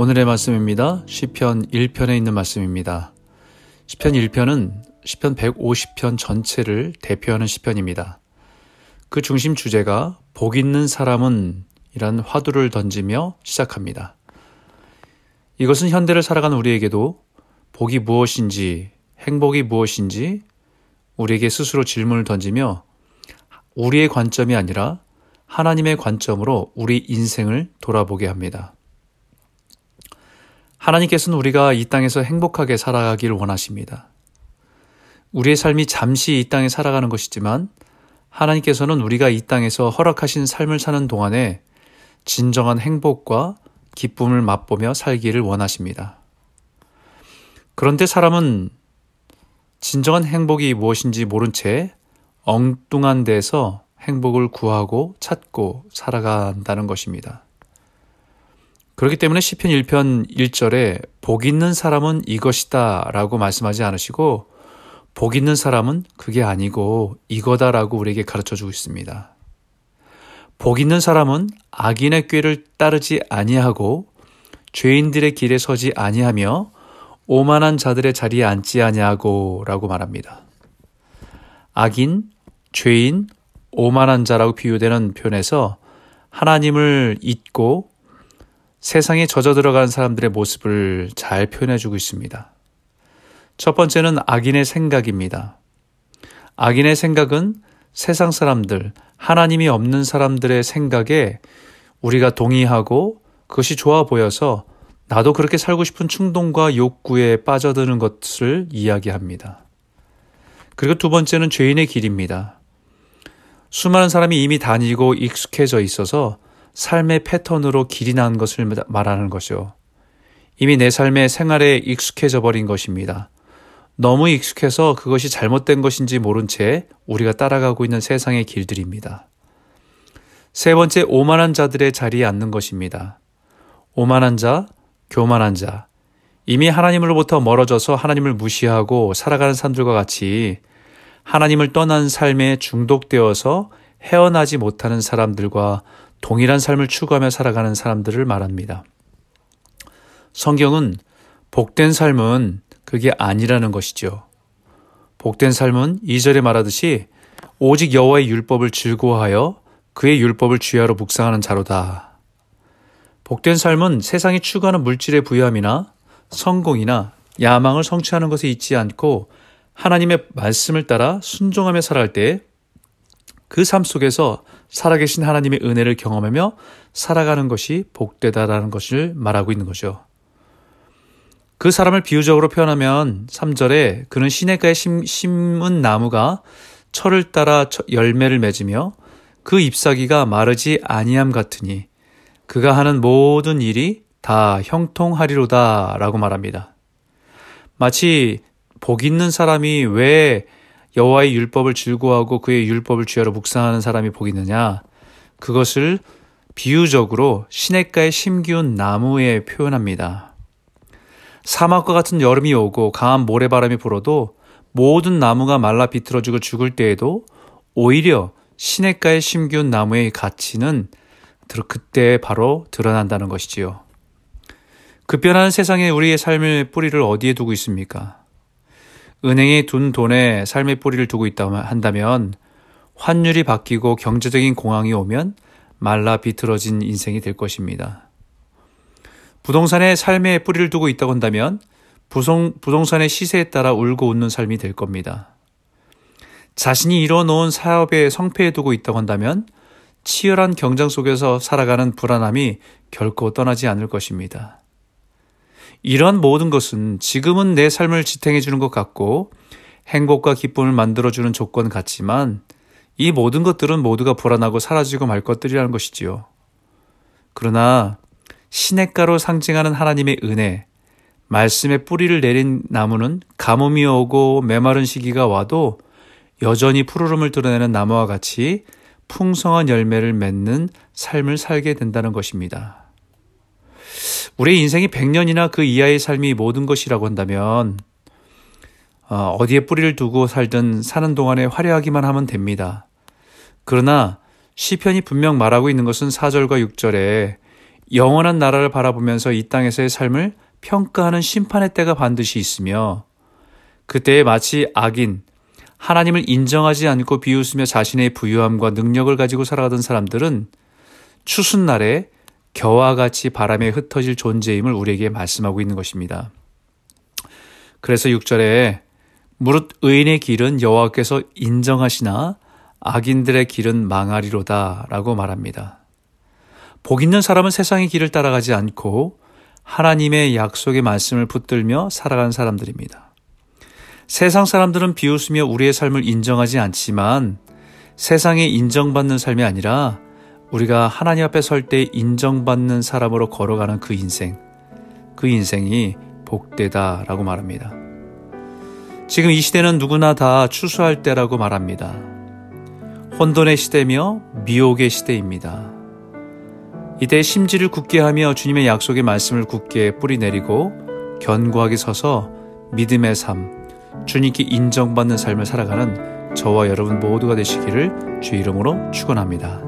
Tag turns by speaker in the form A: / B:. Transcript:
A: 오늘의 말씀입니다. 시편 1편에 있는 말씀입니다. 시편 1편은 시편 150편 전체를 대표하는 시편입니다. 그 중심 주제가 복 있는 사람은 이란 화두를 던지며 시작합니다. 이것은 현대를 살아가는 우리에게도 복이 무엇인지, 행복이 무엇인지 우리에게 스스로 질문을 던지며 우리의 관점이 아니라 하나님의 관점으로 우리 인생을 돌아보게 합니다. 하나님께서는 우리가 이 땅에서 행복하게 살아가기를 원하십니다. 우리의 삶이 잠시 이 땅에 살아가는 것이지만 하나님께서는 우리가 이 땅에서 허락하신 삶을 사는 동안에 진정한 행복과 기쁨을 맛보며 살기를 원하십니다. 그런데 사람은 진정한 행복이 무엇인지 모른 채 엉뚱한 데서 행복을 구하고 찾고 살아간다는 것입니다. 그렇기 때문에 시편 1편 1절에 복 있는 사람은 이것이다 라고 말씀하지 않으시고 복 있는 사람은 그게 아니고 이거다 라고 우리에게 가르쳐 주고 있습니다. 복 있는 사람은 악인의 꾀를 따르지 아니하고 죄인들의 길에 서지 아니하며 오만한 자들의 자리에 앉지 아니하고 라고 말합니다. 악인, 죄인, 오만한 자라고 비유되는 표현에서 하나님을 잊고 세상에 젖어 들어간 사람들의 모습을 잘 표현해 주고 있습니다. 첫 번째는 악인의 생각입니다. 악인의 생각은 세상 사람들, 하나님이 없는 사람들의 생각에 우리가 동의하고 그것이 좋아 보여서 나도 그렇게 살고 싶은 충동과 욕구에 빠져드는 것을 이야기합니다. 그리고 두 번째는 죄인의 길입니다. 수많은 사람이 이미 다니고 익숙해져 있어서 삶의 패턴으로 길이 난 것을 말하는 것이요. 이미 내 삶의 생활에 익숙해져 버린 것입니다. 너무 익숙해서 그것이 잘못된 것인지 모른 채 우리가 따라가고 있는 세상의 길들입니다. 세 번째, 오만한 자들의 자리에 앉는 것입니다. 오만한 자, 교만한 자, 이미 하나님으로부터 멀어져서 하나님을 무시하고 살아가는 사람들과 같이 하나님을 떠난 삶에 중독되어서 헤어나지 못하는 사람들과 동일한 삶을 추구하며 살아가는 사람들을 말합니다. 성경은 복된 삶은 그게 아니라는 것이죠. 복된 삶은 2절에 말하듯이 오직 여호와의 율법을 즐거워하여 그의 율법을 주야로 묵상하는 자로다. 복된 삶은 세상이 추구하는 물질의 부여함이나 성공이나 야망을 성취하는 것에 있지 않고 하나님의 말씀을 따라 순종하며 살아갈 때 그 삶 속에서 살아계신 하나님의 은혜를 경험하며 살아가는 것이 복되다라는 것을 말하고 있는 거죠. 그 사람을 비유적으로 표현하면 3절에 그는 시냇가에 심, 심은 나무가 철을 따라 열매를 맺으며 그 잎사귀가 마르지 아니함 같으니 그가 하는 모든 일이 다 형통하리로다 라고 말합니다. 마치 복 있는 사람이 왜 여호와의 율법을 즐거워하고 그의 율법을 주야로 묵상하는 사람이 복 있느냐? 그것을 비유적으로 시냇가에 심기운 나무에 표현합니다. 사막과 같은 여름이 오고 강한 모래바람이 불어도 모든 나무가 말라 비틀어지고 죽을 때에도 오히려 시냇가에 심기운 나무의 가치는 그때 바로 드러난다는 것이지요. 급변하는 세상에 우리의 삶의 뿌리를 어디에 두고 있습니까? 은행에 둔 돈에 삶의 뿌리를 두고 있다 한다면 환율이 바뀌고 경제적인 공황이 오면 말라 비틀어진 인생이 될 것입니다. 부동산에 삶의 뿌리를 두고 있다고 한다면 부동, 부동산의 시세에 따라 울고 웃는 삶이 될 겁니다. 자신이 이뤄놓은 사업에 성패에 두고 있다고 한다면 치열한 경쟁 속에서 살아가는 불안함이 결코 떠나지 않을 것입니다. 이러한 모든 것은 지금은 내 삶을 지탱해 주는 것 같고 행복과 기쁨을 만들어 주는 조건 같지만 이 모든 것들은 모두가 불안하고 사라지고 말 것들이라는 것이지요. 그러나 시냇가로 상징하는 하나님의 은혜, 말씀의 뿌리를 내린 나무는 가뭄이 오고 메마른 시기가 와도 여전히 푸르름을 드러내는 나무와 같이 풍성한 열매를 맺는 삶을 살게 된다는 것입니다. 우리의 인생이 100년이나 그 이하의 삶이 모든 것이라고 한다면 어, 어디에 뿌리를 두고 살든 사는 동안에 화려하기만 하면 됩니다. 그러나 시편이 분명 말하고 있는 것은 4절과 6절에 영원한 나라를 바라보면서 이 땅에서의 삶을 평가하는 심판의 때가 반드시 있으며 그때에 마치 악인, 하나님을 인정하지 않고 비웃으며 자신의 부유함과 능력을 가지고 살아가던 사람들은 추순날에 겨와 같이 바람에 흩어질 존재임을 우리에게 말씀하고 있는 것입니다. 그래서 6절에 무릇 의인의 길은 여호와께서 인정하시나 악인들의 길은 망하리로다라고 말합니다. 복 있는 사람은 세상의 길을 따라가지 않고 하나님의 약속의 말씀을 붙들며 살아간 사람들입니다. 세상 사람들은 비웃으며 우리의 삶을 인정하지 않지만 세상에 인정받는 삶이 아니라 우리가 하나님 앞에 설 때 인정받는 사람으로 걸어가는 그 인생, 그 인생이 복되다라고 말합니다. 지금 이 시대는 누구나 다 추수할 때라고 말합니다. 혼돈의 시대며 미혹의 시대입니다. 이때 심지를 굳게 하며 주님의 약속의 말씀을 굳게 뿌리내리고 견고하게 서서 믿음의 삶, 주님께 인정받는 삶을 살아가는 저와 여러분 모두가 되시기를 주 이름으로 축원합니다.